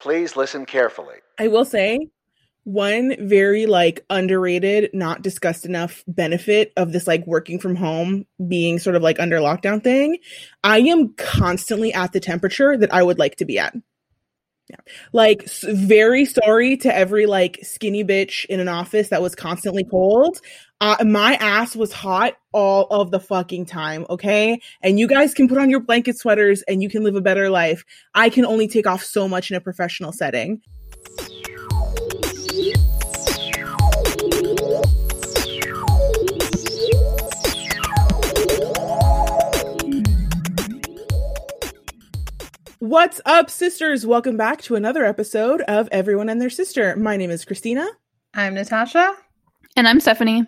Please listen carefully. I will say one very like underrated, not discussed enough benefit of this like working from home being sort of like under lockdown thing. I am constantly at the temperature that I would like to be at. Yeah. Like very sorry to every like skinny bitch in an office that was constantly cold. Uh, my ass was hot all of the fucking time, okay? And you guys can put on your blanket sweaters and you can live a better life. I can only take off so much in a professional setting. What's up, sisters? Welcome back to another episode of Everyone and Their Sister. My name is Christina. I'm Natasha. And I'm Stephanie.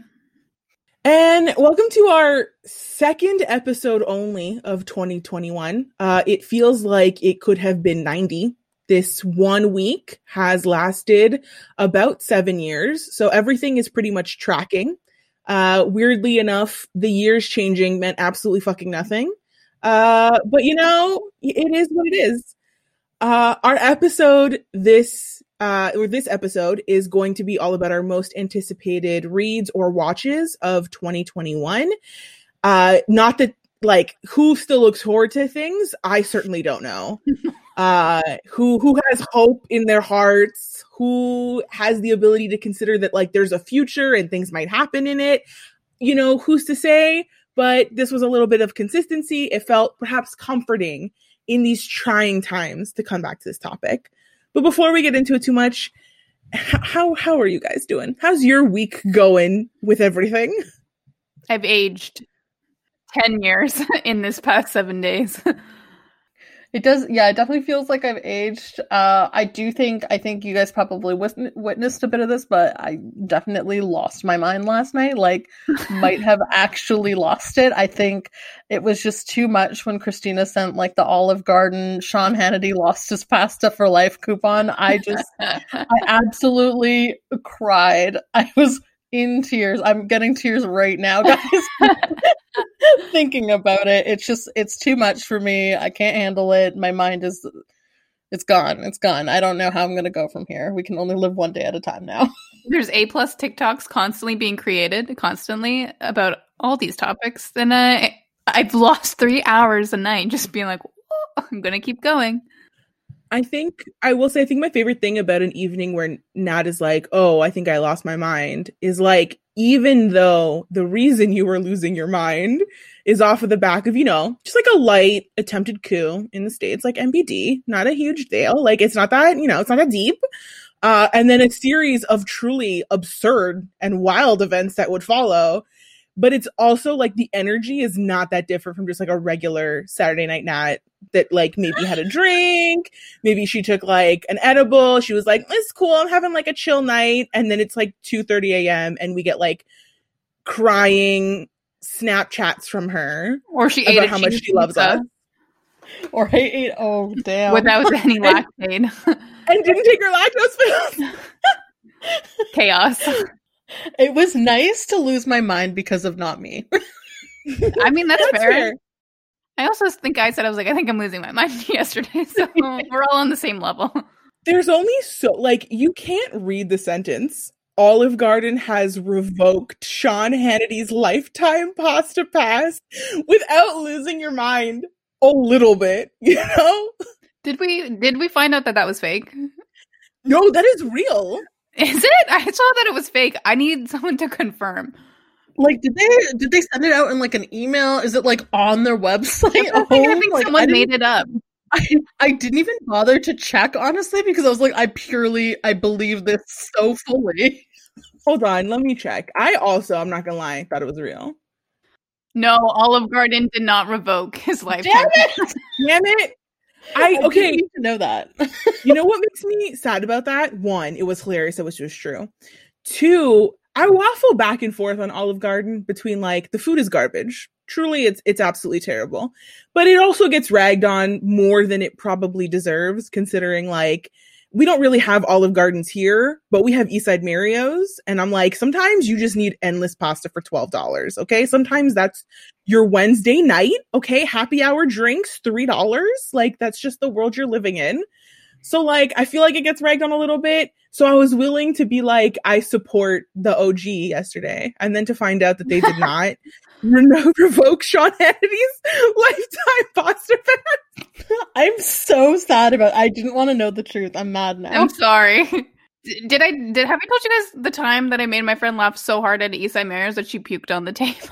And welcome to our second episode only of 2021. Uh, it feels like it could have been 90. This one week has lasted about seven years. So everything is pretty much tracking. Uh, weirdly enough, the years changing meant absolutely fucking nothing. Uh, but you know, it is what it is. Uh, our episode this uh, or this episode is going to be all about our most anticipated reads or watches of 2021. Uh, not that like who still looks forward to things. I certainly don't know. uh, who who has hope in their hearts? Who has the ability to consider that like there's a future and things might happen in it? You know, who's to say? But this was a little bit of consistency. It felt perhaps comforting in these trying times to come back to this topic. But before we get into it too much, how how are you guys doing? How's your week going with everything? I've aged 10 years in this past seven days. It does, yeah, it definitely feels like I've aged. Uh, I do think, I think you guys probably wis- witnessed a bit of this, but I definitely lost my mind last night. Like, might have actually lost it. I think it was just too much when Christina sent like the Olive Garden, Sean Hannity lost his pasta for life coupon. I just, I absolutely cried. I was in tears. I'm getting tears right now, guys. Thinking about it, it's just it's too much for me. I can't handle it. My mind is it's gone. It's gone. I don't know how I'm going to go from here. We can only live one day at a time now. There's A plus TikToks constantly being created, constantly about all these topics. And I I've lost three hours a night just being like, "Oh, I'm going to keep going. I think I will say I think my favorite thing about an evening where Nat is like, "Oh, I think I lost my mind," is like even though the reason you were losing your mind is off of the back of, you know, just like a light attempted coup in the states like NBD, not a huge deal. Like it's not that, you know, it's not that deep. Uh, and then a series of truly absurd and wild events that would follow. But it's also like the energy is not that different from just like a regular Saturday night night that like maybe had a drink, maybe she took like an edible. She was like, "It's cool. I'm having like a chill night." And then it's like 2:30 a.m. and we get like crying Snapchats from her Or she ate about how much she loves pizza us or I ate oh damn. without any lactate. and didn't take her lactose pills. Chaos. it was nice to lose my mind because of not me. I mean, that's, That's fair. fair. I also think I said I was like, I think I'm losing my mind yesterday. So we're all on the same level. There's only so like you can't read the sentence. Olive Garden has revoked Sean Hannity's lifetime pasta pass without losing your mind a little bit, you know? Did we did we find out that that was fake? No, that is real. Is it? I saw that it was fake. I need someone to confirm. Like, did they did they send it out in like an email? Is it like on their website? I think, I oh think Like, someone didn't- made it up. I, I didn't even bother to check honestly because I was like, I purely I believe this so fully. Hold on, let me check. I also, I'm not gonna lie, thought it was real. No, Olive Garden did not revoke his lifetime. Damn it! Damn it! I okay. need to know that. you know what makes me sad about that? One, it was hilarious. It was just true. Two, I waffle back and forth on Olive Garden between like the food is garbage. Truly, it's it's absolutely terrible. But it also gets ragged on more than it probably deserves, considering like we don't really have Olive Gardens here, but we have Eastside Mario's, and I'm like, sometimes you just need endless pasta for twelve dollars. Okay, sometimes that's your Wednesday night. Okay, happy hour drinks three dollars. Like that's just the world you're living in. So like I feel like it gets ragged on a little bit. So I was willing to be like, I support the OG yesterday, and then to find out that they did not re- revoke Sean Hannity's lifetime foster pass. I'm so sad about. I didn't want to know the truth. I'm mad now. I'm sorry. Did I did have I told you guys the time that I made my friend laugh so hard at Eastside Mario's that she puked on the table?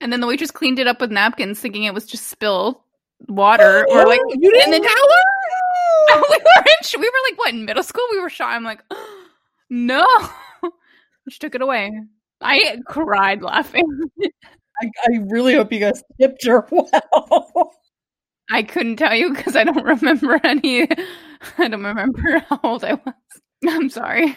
and then the waitress cleaned it up with napkins, thinking it was just spilled water or like you didn't then- we were in, we were like what in middle school we were shy. I'm like, no. she took it away. I cried laughing. I, I really hope you guys tipped her well. I couldn't tell you because I don't remember any. I don't remember how old I was. I'm sorry.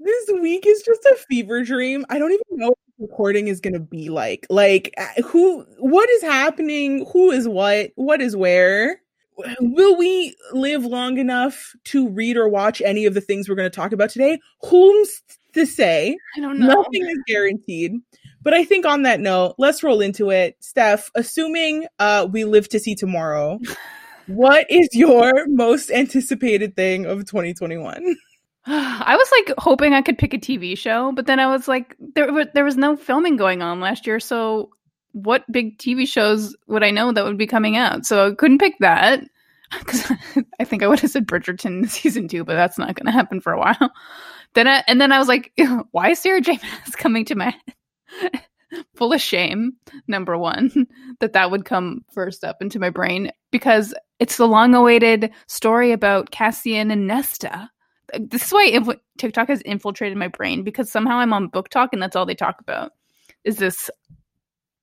This week is just a fever dream. I don't even know recording is going to be like. Like, uh, who, what is happening? Who is what? What is where? Will we live long enough to read or watch any of the things we're going to talk about today? Whom's to say? I don't know. Nothing is guaranteed. But I think on that note, let's roll into it. Steph, assuming uh, we live to see tomorrow, what is your most anticipated thing of 2021? I was like hoping I could pick a TV show, but then I was like, there there was no filming going on last year, so what big TV shows would I know that would be coming out? So I couldn't pick that because I think I would have said Bridgerton season two, but that's not going to happen for a while. Then I, and then I was like, why is Sarah J. Maas coming to my head? Full of shame, number one, that that would come first up into my brain because it's the long-awaited story about Cassian and Nesta this is why TikTok has infiltrated my brain because somehow I'm on BookTok and that's all they talk about is this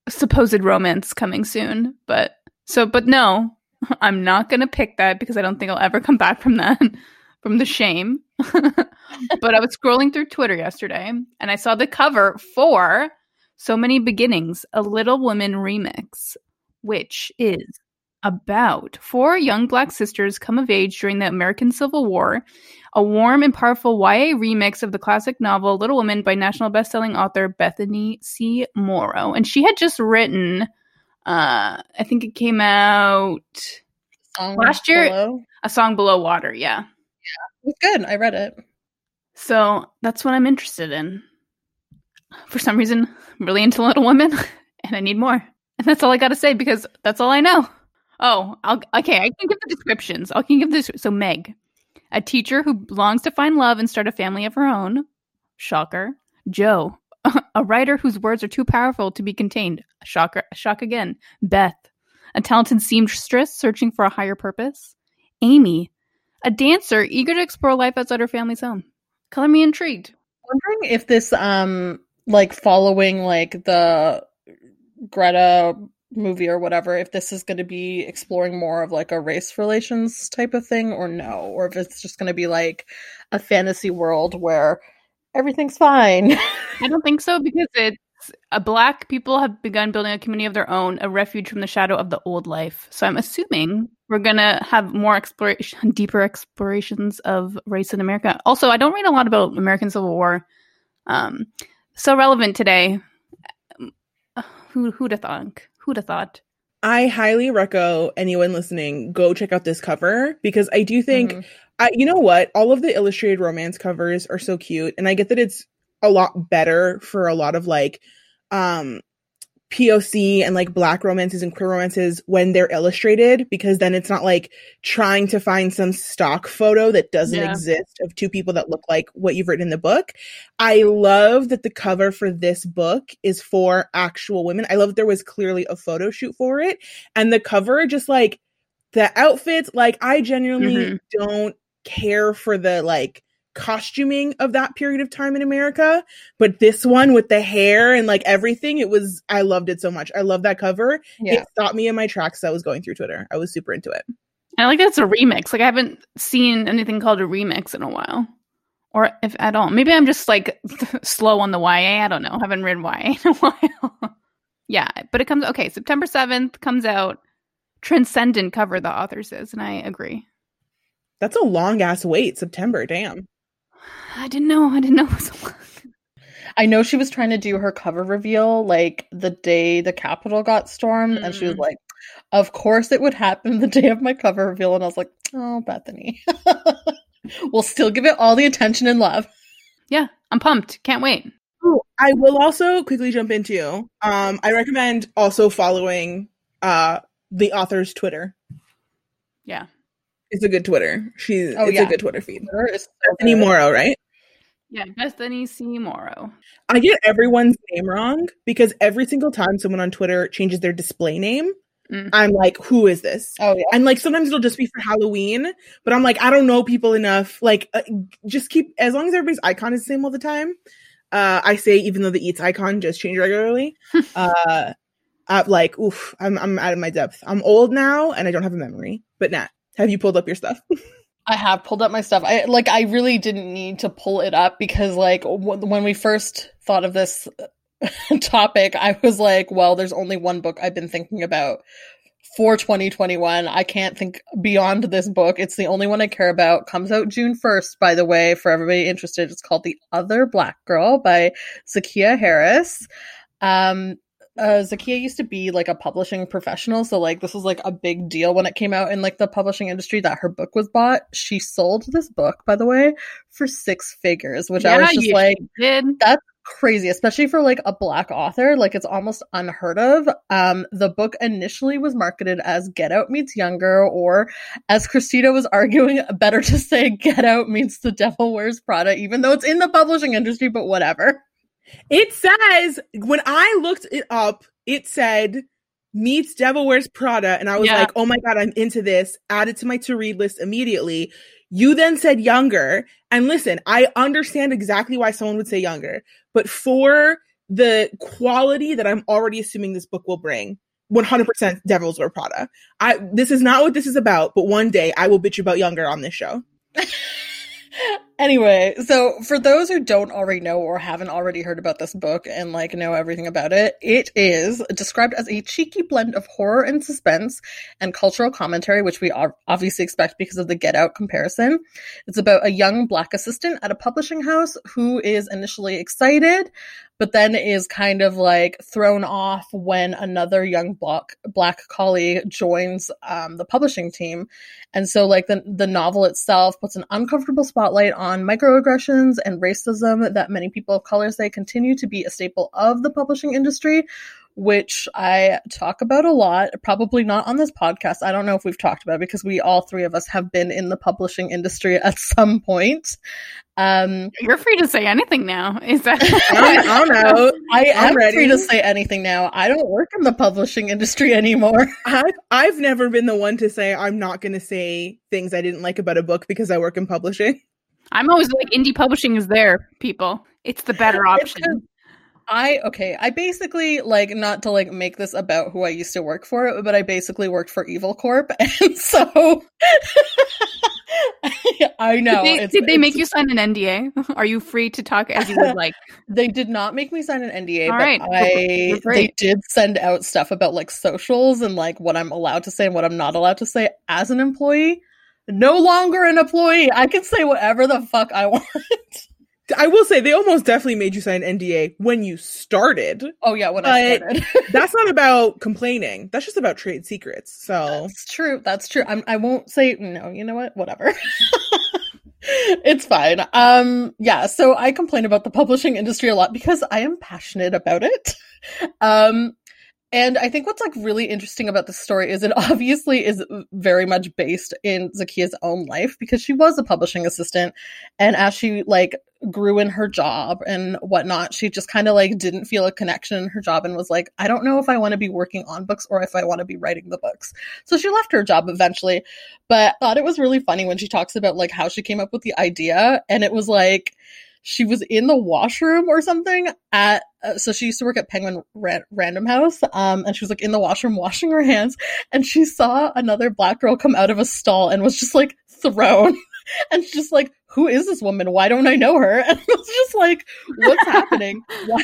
supposed romance coming soon. But so, but no, I'm not gonna pick that because I don't think I'll ever come back from that, from the shame. but I was scrolling through Twitter yesterday and I saw the cover for So Many Beginnings, a Little Woman remix, which is about four young black sisters come of age during the American Civil War a warm and powerful YA remix of the classic novel Little Women by national bestselling author Bethany C. Morrow. And she had just written, uh, I think it came out Song Last year- below. a song below water. Yeah. Yeah. It was good. I read it. So that's what I'm interested in. For some reason, I'm really into Little Women and I need more. And that's all I got to say because that's all I know. Oh, I'll, okay. I can give the descriptions. I can give this. So, Meg, a teacher who longs to find love and start a family of her own. Shocker. Jo, a writer whose words are too powerful to be contained. Shocker. Shock again. Beth, a talented seamstress searching for a higher purpose. Amy, a dancer eager to explore life outside her family's home. Color me intrigued. wondering if this um like following like the Greta movie or whatever if this is going to be exploring more of like a race relations type of thing or no or if it's just going to be like a fantasy world where everything's fine I don't think so because it's a black people have begun building a community of their own, a refuge from the shadow of the old life. So I'm assuming we're gonna have more exploration, deeper explorations of race in America. Also, I don't read a lot about American Civil War. Um, so relevant today. Who who'd have thought? Who'd have thought? I highly recommend anyone listening go check out this cover because I do think Mhm. I, you know what? All of the illustrated romance covers are so cute, and I get that it's a lot better for a lot of like um POC and like black romances and queer romances when they're illustrated because then it's not like trying to find some stock photo that doesn't Yeah. exist of two people that look like what you've written in the book. I love that the cover for this book is for actual women. I love that there was clearly a photo shoot for it and the cover just like the outfits like I genuinely Mhm. don't care for the like costuming of that period of time in America, but this one with the hair and like everything, it was I loved it so much. I love that cover. yeah It stopped me in my tracks I was going through Twitter. I was super into it. I like that it's a remix. Like I haven't seen anything called a remix in a while, or if at all. Maybe I'm just like slow on the YA. I don't know. haven't read YA in a while. yeah, but it comes okay. September seventh comes out. Transcendent cover the author says, and I agree. That's a long ass wait, September. Damn. I didn't know. I didn't know. It was so long. I know she was trying to do her cover reveal like the day the Capitol got stormed, and she was Mm. like, Of course, it would happen the day of my cover reveal, and I was like, "Oh, Bethany, we'll still give it all the attention and love." Yeah, I'm pumped. Can't wait. Ooh, I will also quickly jump into. Um, I recommend also following uh the author's Twitter. Yeah. It's a good Twitter. She's Oh, it's yeah. a good Twitter feed. Her is so Bethany. Morrow, right? Yeah, Bethany C. Morrow. I get everyone's name wrong because every single time someone on Twitter changes their display name, Mm. I'm like, who is this? Oh yeah, And like sometimes it'll just be for Halloween, but I'm like, I don't know people enough. Like, uh, just keep as long as everybody's icon is the same all the time. Uh, I say even though the eats icon just change regularly. uh, I'm like, oof, I'm I'm out of my depth. I'm old now and I don't have a memory. But Nat, have you pulled up your stuff? I have pulled up my stuff. I like I really didn't need to pull it up because like w- when we first thought of this topic, I was like, well, there's only one book I've been thinking about for 2021. I can't think beyond this book. It's the only one I care about. Comes out June 1st, by the way, for everybody interested. It's called The Other Black Girl by Zakiya Harris. Um uh, Zakiya used to be like a publishing professional, so like this was like a big deal when it came out in like the publishing industry that her book was bought. She sold this book, by the way, for six figures, which I was just like, did. crazy, especially for like a black author. Like it's almost unheard of. Um, the book initially was marketed as Get Out meets Younger, or as Christina was arguing, better to say Get Out meets The Devil Wears Prada, even though it's in the publishing industry, but whatever. It says when I looked it up, it said meets Devil Wears Prada, and I was Yeah. like, oh my god, I'm into this. Add it to my to read list immediately. You then said younger, and listen, I understand exactly why someone would say younger, but for the quality that I'm already assuming this book will bring. 100% Devils Wear Prada. I this is not what this is about, but one day I will bitch about younger on this show. Anyway, so for those who don't already know or haven't already heard about this book and like know everything about it, it is described as a cheeky blend of horror and suspense and cultural commentary, which we ob- obviously expect because of the Get Out comparison. It's about a young black assistant at a publishing house who is initially excited, but then is kind of like thrown off when another young black black colleague joins um, the publishing team and so like the the novel itself puts an uncomfortable spotlight on microaggressions and racism that many people of color say continue to be a staple of the publishing industry, which I talk about a lot, probably not on this podcast. I don't know if we've talked about because we all three of us have been in the publishing industry at some point. Um You're free to say anything now. Is that? I don't know. I I'm ready. free to say anything now. I don't work in the publishing industry anymore. I've I've never been the one to say I'm not going to say things I didn't like about a book because I work in publishing. I'm always like, indie publishing is there, people. It's the better option. I okay, I basically like not to like make this about who I used to work for, but I basically worked for Evil Corp, and so I know. did they, did they make you sign an NDA? Are you free to talk as you would like? They did not make me sign an NDA, All but right. I they did send out stuff about like socials and like what I'm allowed to say and what I'm not allowed to say as an employee. No longer an employee. I can say whatever the fuck I want. I will say they almost definitely made you sign an NDA when you started. Oh yeah, when I started. That's not about complaining. That's just about trade secrets. So That's true. That's true. I'm, I won't say no. You know what? Whatever. it's fine. Um, yeah. So I complain about the publishing industry a lot because I am passionate about it. Um, and I think what's like really interesting about this story is it obviously is very much based in Zakiya's own life because she was a publishing assistant, and as she like grew in her job and whatnot, she just kind of like didn't feel a connection in her job and was like, I don't know if I want to be working on books or if I want to be writing the books. So she left her job eventually, but thought it was really funny when she talks about like how she came up with the idea, and it was like she was in the washroom or something at uh, so she used to work at penguin Ra- random house um and she was like in the washroom washing her hands and she saw another black girl come out of a stall and was just like thrown and just like who is this woman? Why don't I know her? And I was just like, what's happening? Why?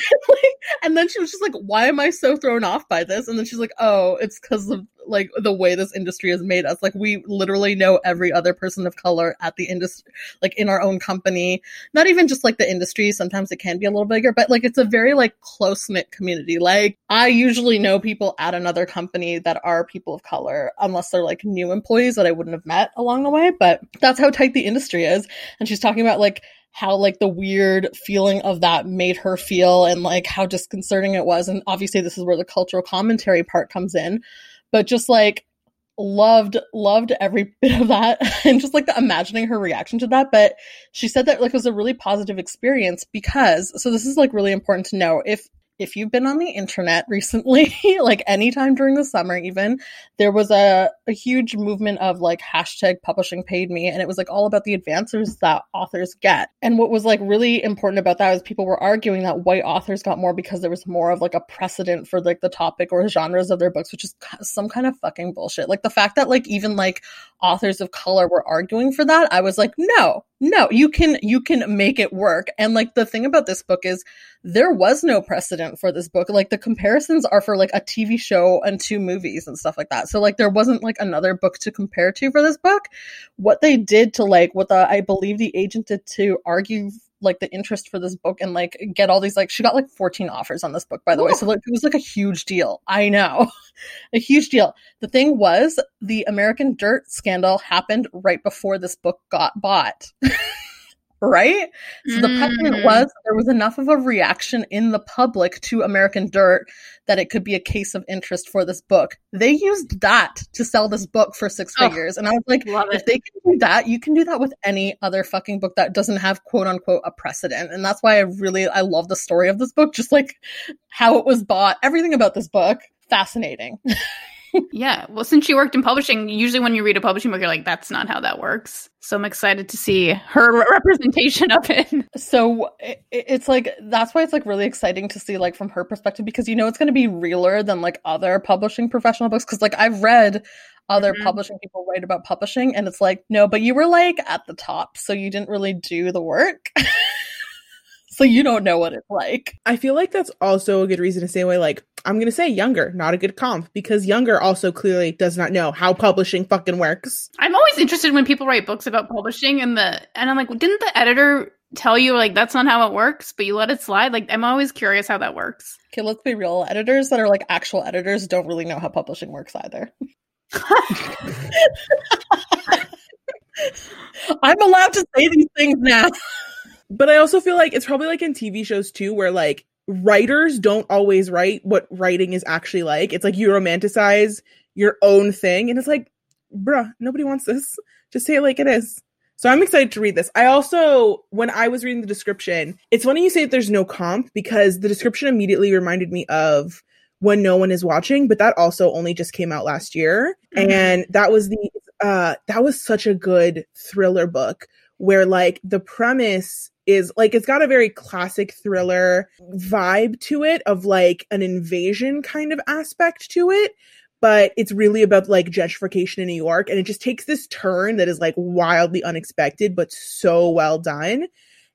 And then she was just like, why am I so thrown off by this? And then she's like, oh, it's because of like the way this industry has made us. Like we literally know every other person of color at the industry, like in our own company. Not even just like the industry. Sometimes it can be a little bigger, but like it's a very like close knit community. Like I usually know people at another company that are people of color, unless they're like new employees that I wouldn't have met along the way. But that's how tight the industry is. And she's talking about like how like the weird feeling of that made her feel and like how disconcerting it was. And obviously this is where the cultural commentary part comes in but just like loved loved every bit of that and just like the imagining her reaction to that but she said that like it was a really positive experience because so this is like really important to know if if you've been on the internet recently, like anytime during the summer, even, there was a, a huge movement of like hashtag publishing paid me. And it was like all about the advances that authors get. And what was like really important about that was people were arguing that white authors got more because there was more of like a precedent for like the topic or genres of their books, which is some kind of fucking bullshit. Like the fact that like even like authors of color were arguing for that, I was like, no, no, you can you can make it work. And like the thing about this book is there was no precedent for this book. Like the comparisons are for like a TV show and two movies and stuff like that. So like there wasn't like another book to compare to for this book. What they did to like what the I believe the agent did to argue like the interest for this book and like get all these like she got like 14 offers on this book by the Ooh. way. So like it was like a huge deal. I know. A huge deal. The thing was the american dirt scandal happened right before this book got bought right? So the precedent mm. was there was enough of a reaction in the public to American Dirt that it could be a case of interest for this book. They used that to sell this book for six oh, figures. And I was like, if they can do that, you can do that with any other fucking book that doesn't have quote unquote a precedent. And that's why I really I love the story of this book, just like how it was bought, everything about this book. Fascinating. yeah. Well, since she worked in publishing, usually when you read a publishing book, you're like, that's not how that works. So I'm excited to see her representation of it. So it, it's like, that's why it's like really exciting to see like from her perspective because you know it's going to be realer than like other publishing professional books. Cause like I've read other mm-hmm. publishing people write about publishing and it's like, no, but you were like at the top. So you didn't really do the work. so you don't know what it's like. I feel like that's also a good reason to say away like I'm going to say younger, not a good comp because younger also clearly does not know how publishing fucking works. I'm always interested when people write books about publishing and the and I'm like, didn't the editor tell you like that's not how it works, but you let it slide? Like I'm always curious how that works. Okay, let's be real. Editors that are like actual editors don't really know how publishing works either. I'm allowed to say these things now. But I also feel like it's probably like in TV shows too, where like writers don't always write what writing is actually like. It's like you romanticize your own thing, and it's like, bruh, nobody wants this. Just say it like it is. So I'm excited to read this. I also, when I was reading the description, it's funny you say that there's no comp because the description immediately reminded me of when no one is watching, but that also only just came out last year. Mm-hmm. And that was the, uh, that was such a good thriller book where like the premise is like it's got a very classic thriller vibe to it of like an invasion kind of aspect to it but it's really about like gentrification in New York and it just takes this turn that is like wildly unexpected but so well done.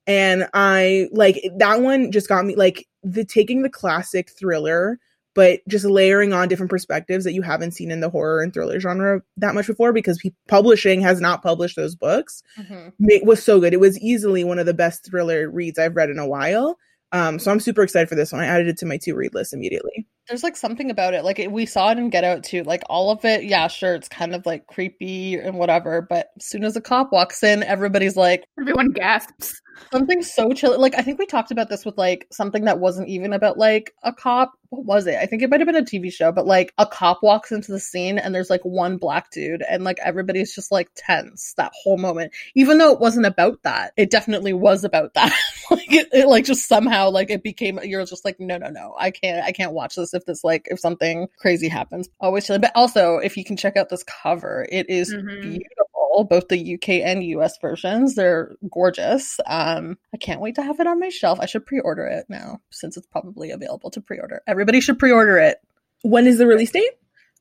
And I like that one just got me like the taking the classic thriller but just layering on different perspectives that you haven't seen in the horror and thriller genre that much before because pe- publishing has not published those books mm-hmm. was so good. It was easily one of the best thriller reads I've read in a while. Um, so I'm super excited for this one. I added it to my to read list immediately. There's like something about it. Like we saw it in Get Out too. Like all of it, yeah, sure, it's kind of like creepy and whatever. But as soon as a cop walks in, everybody's like, everyone gasps. Something so chill. Like I think we talked about this with like something that wasn't even about like a cop. What was it? I think it might have been a TV show, but like a cop walks into the scene and there's like one black dude and like everybody's just like tense that whole moment. Even though it wasn't about that, it definitely was about that. like it, it, like just somehow like it became you're just like no no no I can't I can't watch this if this like if something crazy happens. Always chill. But also if you can check out this cover, it is mm-hmm. beautiful both the UK and US versions. They're gorgeous. Um, I can't wait to have it on my shelf. I should pre-order it now since it's probably available to pre-order. Everybody should pre-order it. When is the release date?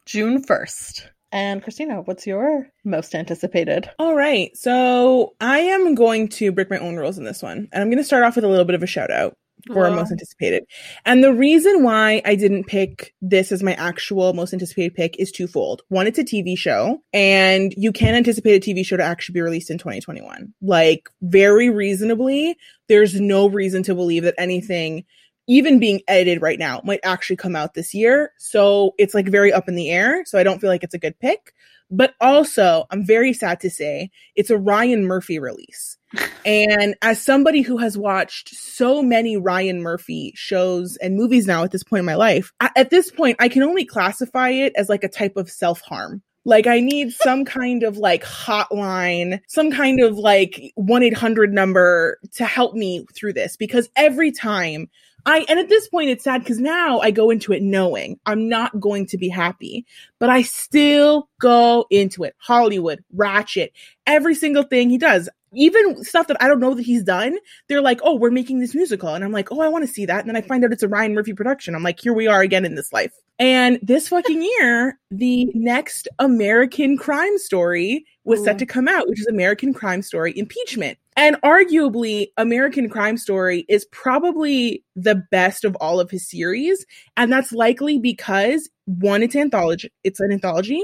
June 1st. And Christina, what's your most anticipated? All right. So I am going to break my own rules in this one. And I'm going to start off with a little bit of a shout out for Wow. most anticipated. And the reason why I didn't pick this as my actual most anticipated pick is twofold. One, it's a TV show, and you can anticipate a TV show to actually be released in 2021. Like, very reasonably, there's no reason to believe that anything even being edited right now might actually come out this year. So it's like very up in the air. So I don't feel like it's a good pick. But also, I'm very sad to say it's a Ryan Murphy release. And as somebody who has watched so many Ryan Murphy shows and movies now at this point in my life, a- at this point, I can only classify it as like a type of self harm. Like I need some kind of like hotline, some kind of like 1-800 number to help me through this because every time I, and at this point it's sad because now I go into it knowing I'm not going to be happy, but I still go into it. Hollywood, Ratched, every single thing he does, even stuff that I don't know that he's done, they're like, oh, we're making this musical. And I'm like, oh, I want to see that. And then I find out it's a Ryan Murphy production. I'm like, here we are again in this life. And this fucking year, the next American crime story was set to come out, which is American Crime Story Impeachment. And arguably, American Crime Story is probably the best of all of his series. And that's likely because one, it's anthology, it's an anthology.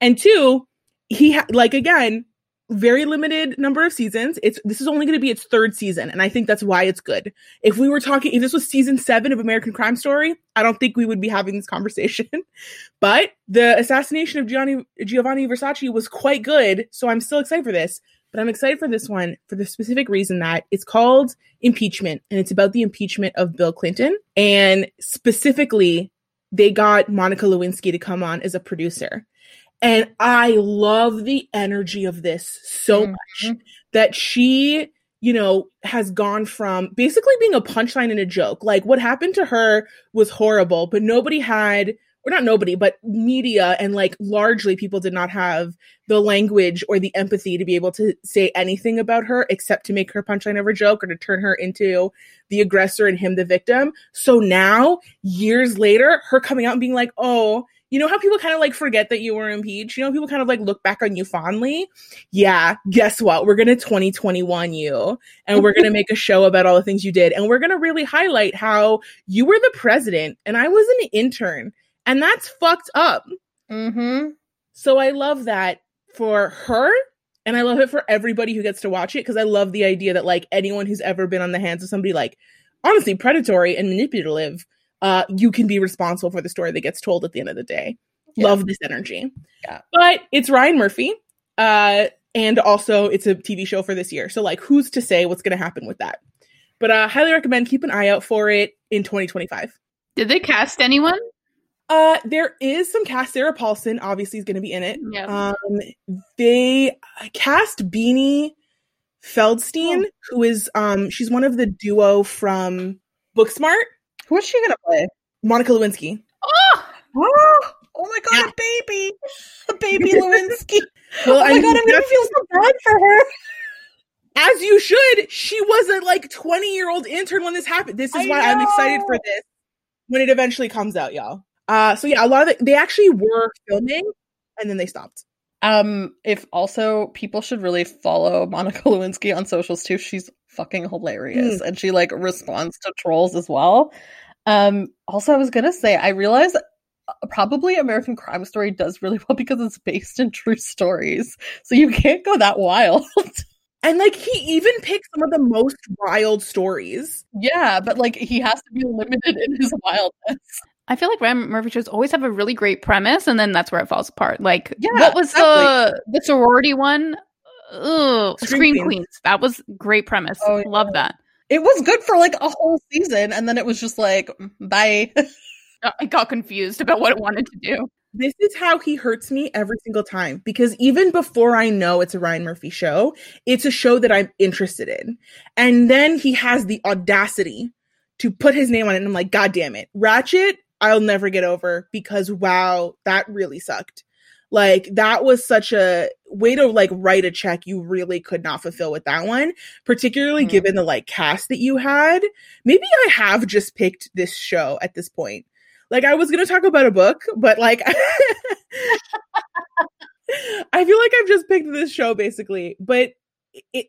And two, he ha- like again, very limited number of seasons. It's this is only going to be its third season, and I think that's why it's good. If we were talking, if this was season seven of American Crime Story, I don't think we would be having this conversation. but the assassination of Gianni Giovanni Versace was quite good, so I'm still excited for this. But I'm excited for this one for the specific reason that it's called impeachment, and it's about the impeachment of Bill Clinton, and specifically, they got Monica Lewinsky to come on as a producer. And I love the energy of this so Mhm. much that she, you know, has gone from basically being a punchline and a joke. Like what happened to her was horrible, but nobody had, or not nobody, but media and like largely people did not have the language or the empathy to be able to say anything about her except to make her punchline of a joke or to turn her into the aggressor and him the victim. So now, years later, her coming out and being like, oh, you know how people kind of like forget that you were impeached? You know, people kind of like look back on you fondly. Yeah, guess what? We're going to 2021 you and we're going to make a show about all the things you did. And we're going to really highlight how you were the president and I was an intern. And that's fucked up. Mm-hmm. So I love that for her. And I love it for everybody who gets to watch it because I love the idea that like anyone who's ever been on the hands of somebody like honestly predatory and manipulative, uh, you can be responsible for the story that gets told at the end of the day. Yeah. Love this energy. Yeah. But it's Ryan Murphy. Uh, and also it's a TV show for this year. So like who's to say what's gonna happen with that? But uh highly recommend keep an eye out for it in 2025. Did they cast anyone? Uh, there is some cast. Sarah Paulson obviously is going to be in it. Yeah. Um, they cast Beanie Feldstein, who is um, she's one of the duo from Booksmart. Who is she gonna play? Monica Lewinsky. oh, Oh, oh my god, Yeah. a baby, a baby Lewinsky. Well, oh my I god, I'm gonna feel so bad for her. as you should. She was a like 20 year old intern when this happened. This is I why I'm excited for this when it eventually comes out, y'all. Uh, so yeah, a lot of it, they actually were filming and then they stopped. Um, if also people should really follow Monica Lewinsky on socials too. She's fucking hilarious, and she like responds to trolls as well. Um, also, I was gonna say, I realize uh, probably American Crime Story does really well because it's based in true stories, so you can't go that wild. And like he even picked some of the most wild stories. yeah, but like he has to be limited in his wildness. I feel like Ryan Murphy shows always have a really great premise, and then that's where it falls apart. Like, Yeah, what was the the sorority one? Ugh, Scream Scream Queens. Queens. That was great premise. Oh, yeah. Love that. It was good for like a whole season, and then it was just like, "Mm, bye. I got confused about what it wanted to do. This is how he hurts me every single time because even before I know it's a Ryan Murphy show, it's a show that I'm interested in. And then he has the audacity to put his name on it. And I'm like, God damn it. Ratched, I'll never get over because wow, that really sucked. Like that was such a way to like write a check you really could not fulfill with that one, particularly Mhm. given the like cast that you had. Maybe I have just picked this show at this point. Like I was going to talk about a book, but like I feel like I've just picked this show basically, but it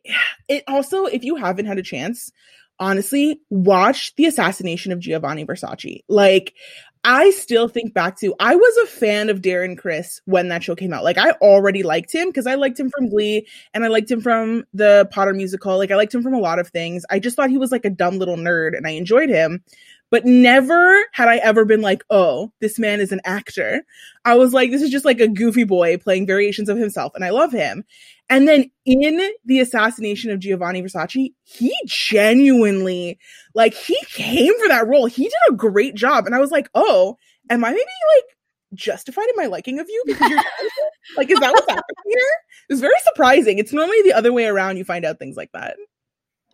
it also if you haven't had a chance, honestly, watch The Assassination of Giovanni Versace. Like I still think back to I was a fan of Darren Criss when that show came out. Like I already liked him because I liked him from Glee and I liked him from the Potter musical. Like I liked him from a lot of things. I just thought he was like a dumb little nerd and I enjoyed him. But never had I ever been like, oh, this man is an actor. I was like, this is just like a goofy boy playing variations of himself, and I love him. And then in the assassination of Giovanni Versace, he genuinely, like, he came for that role. He did a great job. And I was like, oh, am I maybe like justified in my liking of you because you're like, is that what's happening here? It's very surprising. It's normally the other way around. You find out things like that.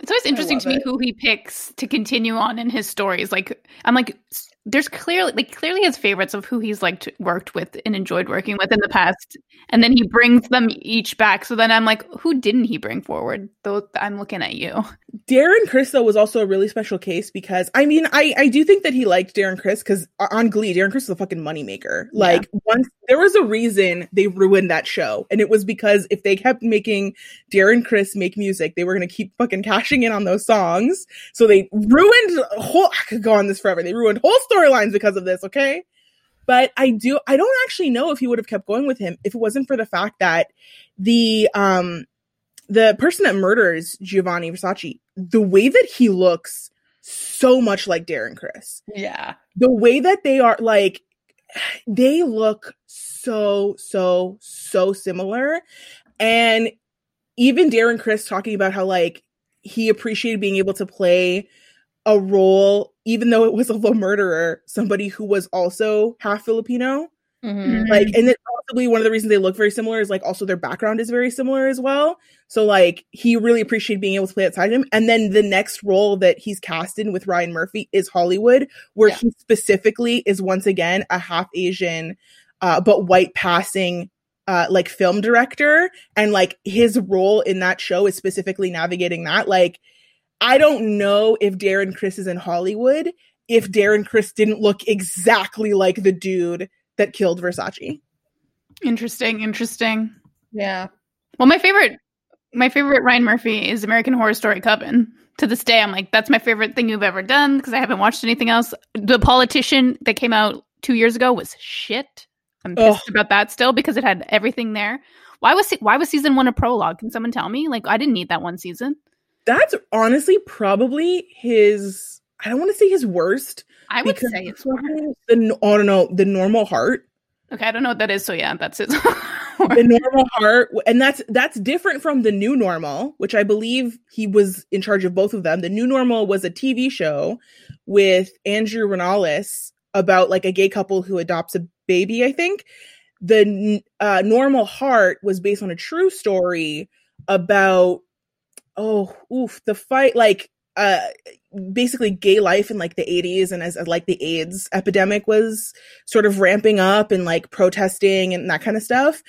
It's always interesting to me it. who he picks to continue on in his stories. Like, I'm like, there's clearly like clearly his favorites of who he's like worked with and enjoyed working with in the past and then he brings them each back so then i'm like who didn't he bring forward though i'm looking at you darren criss though was also a really special case because i mean i i do think that he liked darren criss because on glee darren criss was a fucking moneymaker like yeah. once there was a reason they ruined that show and it was because if they kept making darren criss make music they were going to keep fucking cashing in on those songs so they ruined whole i could go on this forever they ruined whole storylines because of this, okay? But I do I don't actually know if he would have kept going with him if it wasn't for the fact that the um the person that murders Giovanni Versace, the way that he looks so much like Darren Criss. Yeah. The way that they are like they look so so so similar and even Darren Criss talking about how like he appreciated being able to play a role, even though it was of a murderer, somebody who was also half Filipino. Mm-hmm. Like, and then possibly one of the reasons they look very similar is like also their background is very similar as well. So like he really appreciated being able to play outside him. And then the next role that he's cast in with Ryan Murphy is Hollywood, where yeah. he specifically is once again a half Asian, uh, but white passing uh, like film director and like his role in that show is specifically navigating that like I don't know if Darren Criss is in Hollywood if Darren Criss didn't look exactly like the dude that killed Versace. Interesting, interesting. Yeah. Well, my favorite my favorite Ryan Murphy is American Horror Story Coven. To this day, I'm like, that's my favorite thing you've ever done because I haven't watched anything else. The Politician that came out two years ago was shit. I'm pissed Ugh. about that still because it had everything there. Why was why was season one a prologue? Can someone tell me? Like, I didn't need that one season that's honestly probably his I don't want to say his worst. I would say it's the I don't oh, know, the normal heart. Okay, I don't know what that is, so yeah, that's it. the normal heart and that's that's different from the new normal, which I believe he was in charge of both of them. The new normal was a TV show with Andrew Rannells about like a gay couple who adopts a baby, I think. The uh, normal heart was based on a true story about oh oof the fight like uh basically gay life in like the 80s and as, as, like the AIDS epidemic was sort of ramping up and like protesting and that kind of stuff.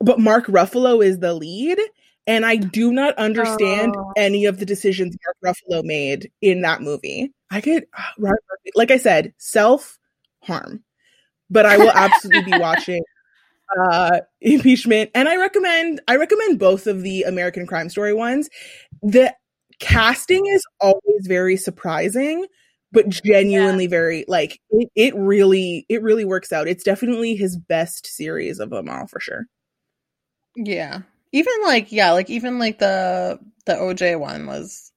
But Mark Ruffalo is the lead and I do not understand oh. any of the decisions Mark Ruffalo made in that movie. I could like I said, self harm. But I will absolutely be watching uh impeachment. And i recommend i recommend both of the american crime story ones. The casting is always very surprising but genuinely yeah. very like it, it really it really works out. It's definitely his best series of them all for sure. Yeah. Even like yeah like even like the the oj one was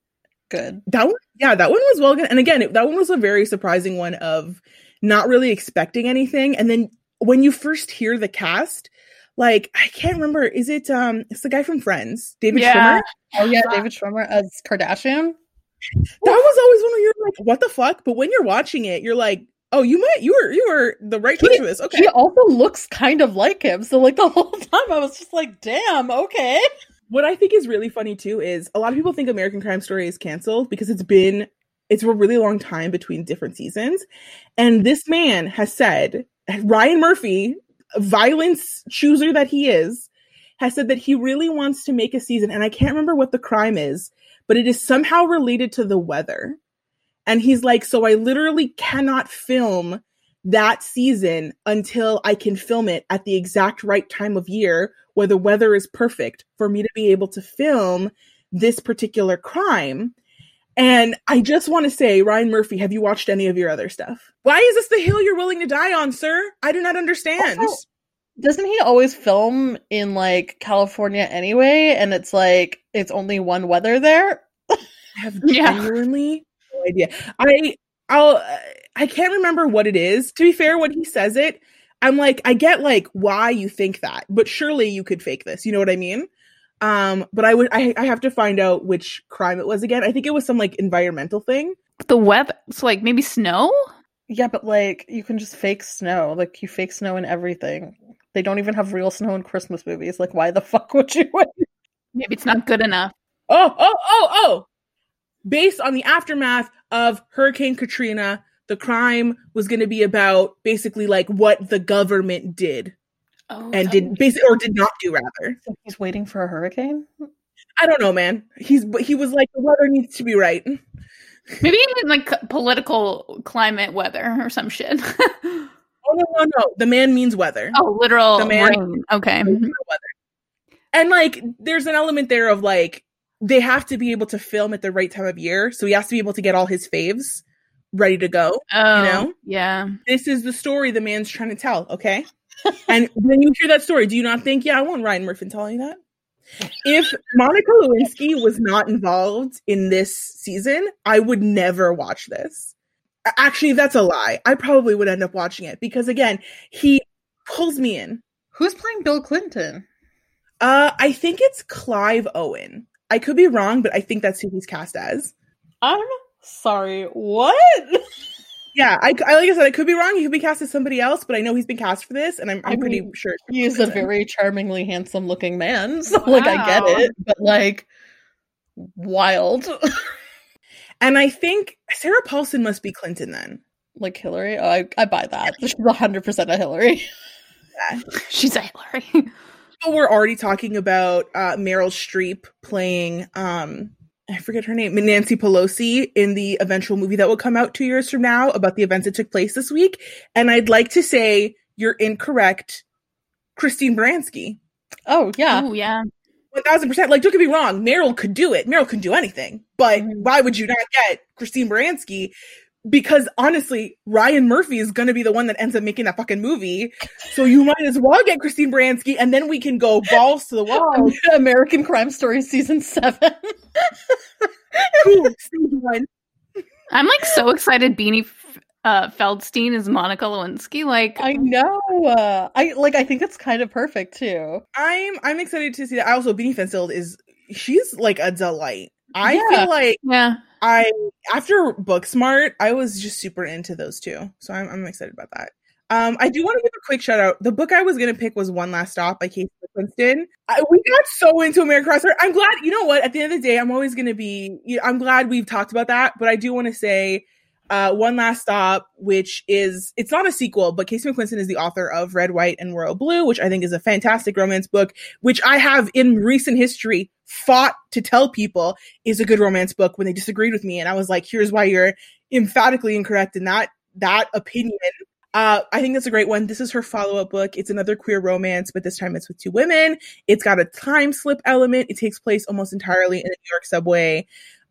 good that one yeah that one was well good and again it, that one was a very surprising one of not really expecting anything and then when you first hear the cast, like I can't remember, is it um it's the guy from Friends, David yeah. Schwimmer? Oh yeah, David Schwimmer as Kardashian. That was always one where you're like, what the fuck? But when you're watching it, you're like, oh, you might you were you were the right choice for this. Okay. He also looks kind of like him. So like the whole time I was just like, damn, okay. What I think is really funny too is a lot of people think American Crime Story is canceled because it's been it's a really long time between different seasons. And this man has said Ryan Murphy, violence chooser that he is, has said that he really wants to make a season, and I can't remember what the crime is, but it is somehow related to the weather. And he's like, so I literally cannot film that season until I can film it at the exact right time of year where the weather is perfect for me to be able to film this particular crime. And I just want to say, Ryan Murphy, have you watched any of your other stuff? Why is this the hill you're willing to die on, sir? I do not understand. Also, doesn't he always film in like California anyway? And it's like it's only one weather there. I have genuinely no idea. I I'll I can't remember what it is. To be fair, when he says it, I'm like, I get like why you think that, but surely you could fake this. You know what I mean? Um, but I would I, I have to find out which crime it was again. I think it was some like environmental thing. The weather, so like maybe snow. Yeah, but like you can just fake snow. Like you fake snow in everything. They don't even have real snow in Christmas movies. Like why the fuck would you? maybe it's not good enough. Oh, oh, oh, oh. Based on the aftermath of Hurricane Katrina, the crime was going to be about basically like what the government did oh, and did basically or did not do rather. So he's waiting for a hurricane. I don't know, man. He's but he was like the weather needs to be right. Maybe even like political climate weather or some shit. oh no, no, no! The man means weather. Oh, literal the man rain. Okay. Weather. And like, there's an element there of like they have to be able to film at the right time of year, so he has to be able to get all his faves ready to go. Oh, you know? yeah. This is the story the man's trying to tell. Okay. and when you hear that story, do you not think, yeah, I want Ryan Murphy telling that? If Monica Lewinsky was not involved in this season, I would never watch this. Actually, that's a lie. I probably would end up watching it because again, he pulls me in. Who's playing Bill Clinton? Uh, I think it's Clive Owen. I could be wrong, but I think that's who he's cast as. I don't know. Sorry, what? yeah, I, I, like I said, I could be wrong. He could be cast as somebody else, but I know he's been cast for this, and I'm, I'm pretty mean, sure he's a very charmingly handsome looking man. So, wow. like, I get it, but like, wild. and I think Sarah Paulson must be Clinton then. Like Hillary, oh, I I buy that. She's hundred percent a Hillary. Yeah. She's a Hillary. But we're already talking about uh, Meryl Streep playing um I forget her name, Nancy Pelosi in the eventual movie that will come out two years from now about the events that took place this week. And I'd like to say you're incorrect, Christine Baranski. Oh, yeah. Oh, yeah. 1000%. Like, don't get me wrong, Meryl could do it. Meryl can do anything. But mm-hmm. why would you not get Christine Baranski because honestly, Ryan Murphy is going to be the one that ends up making that fucking movie. So you might as well get Christine Baranski, and then we can go balls to the wall. American Crime Story season seven. I'm like so excited. Beanie uh, Feldstein is Monica Lewinsky. Like I know. Uh, I like. I think it's kind of perfect too. I'm I'm excited to see that. Also, Beanie Feldstein is she's like a delight. I yeah. feel like yeah I after Booksmart, I was just super into those two, so I'm, I'm excited about that. Um, I do want to give a quick shout out. The book I was going to pick was One Last Stop by Casey McQuiston. I, we got so into American Story. I'm glad, you know what? At the end of the day, I'm always going to be, I'm glad we've talked about that, but I do want to say uh, One Last Stop, which is it's not a sequel, but Casey McQuiston is the author of Red, White, and Royal Blue, which I think is a fantastic romance book, which I have in recent history fought to tell people is a good romance book when they disagreed with me, and I was like, here's why you're emphatically incorrect in that that opinion. Uh, I think that's a great one. This is her follow up book. It's another queer romance, but this time it's with two women. It's got a time slip element. It takes place almost entirely in a New York subway.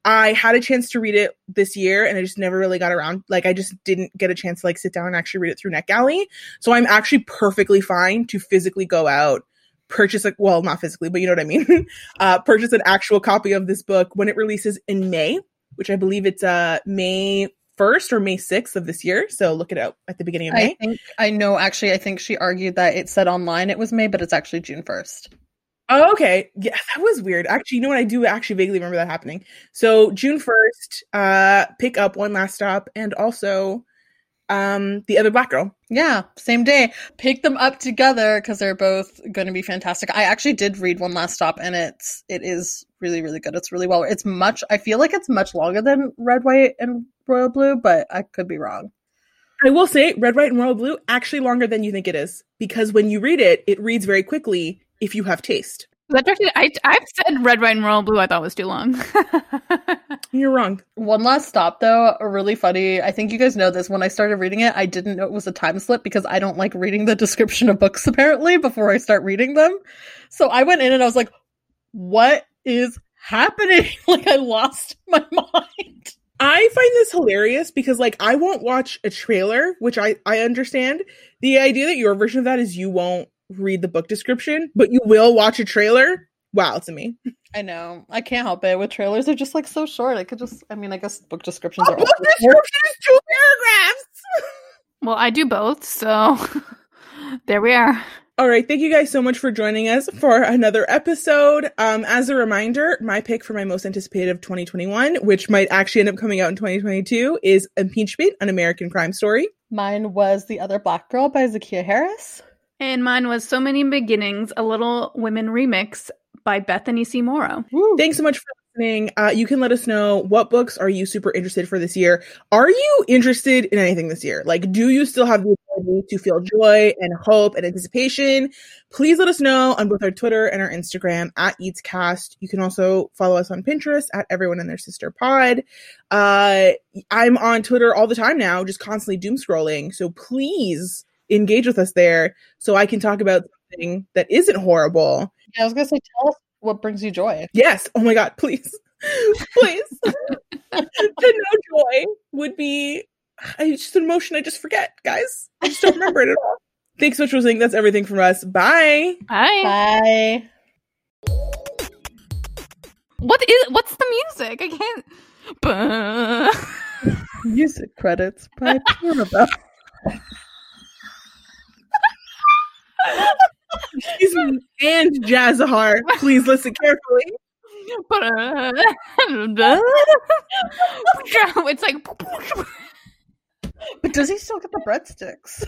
I had a chance to read it this year and I just never really got around. Like I just didn't get a chance to like sit down and actually read it through NetGalley. So I'm actually perfectly fine to physically go out, purchase a well, not physically, but you know what I mean. uh, purchase an actual copy of this book when it releases in May, which I believe it's uh May 1st or May 6th of this year. So look it up at the beginning of May. I think I know actually I think she argued that it said online it was May, but it's actually June 1st. Oh, okay. Yeah, that was weird. Actually, you know what? I do actually vaguely remember that happening. So June 1st, uh, pick up One Last Stop and also um the other black girl. Yeah, same day. Pick them up together because they're both going to be fantastic. I actually did read One Last Stop and it's it is really really good. It's really well. It's much I feel like it's much longer than Red, White and Royal Blue, but I could be wrong. I will say Red, White and Royal Blue actually longer than you think it is because when you read it, it reads very quickly if you have taste. That I I've said red, white, and royal blue. I thought was too long. You're wrong. One last stop though, a really funny. I think you guys know this. When I started reading it, I didn't know it was a time slip because I don't like reading the description of books apparently before I start reading them. So I went in and I was like, what is happening? like I lost my mind. I find this hilarious because like I won't watch a trailer, which I I understand. The idea that your version of that is you won't read the book description, but you will watch a trailer. Wow, to me. I know. I can't help it. With trailers, they're just like so short. I could just I mean, I guess book descriptions A are book also short. description is two paragraphs. Well, I do both, so there we are. All right, thank you guys so much for joining us for another episode. Um, as a reminder, my pick for my most anticipated of 2021, which might actually end up coming out in 2022, is Impeachment: An American Crime Story. Mine was The Other Black Girl by Zakiya Harris. And mine was So Many Beginnings, a Little Women remix by Bethany C. Morrow. Woo. Thanks so much for listening. Uh, you can let us know what books are you super interested for this year. Are you interested in anything this year? Like, do you still have the ability to feel joy and hope and anticipation? Please let us know on both our Twitter and our Instagram at EatsCast. You can also follow us on Pinterest at Everyone and Their Sister Pod. Uh, I'm on Twitter all the time now, just constantly doom scrolling. So please engage with us there so I can talk about something that isn't horrible. Yeah, I was gonna say, tell us what brings you joy. Yes. Oh my God, please. please. to know joy would be it's just an emotion I just forget, guys. I just don't remember it at all. Thanks so much for listening. That's everything from us. Bye. Hi. Bye. What is what's the music? I can't Buh. Music credits by Parabel. Excuse me. And Jazzahar. Please listen carefully. Uh, it's like But does he still get the breadsticks?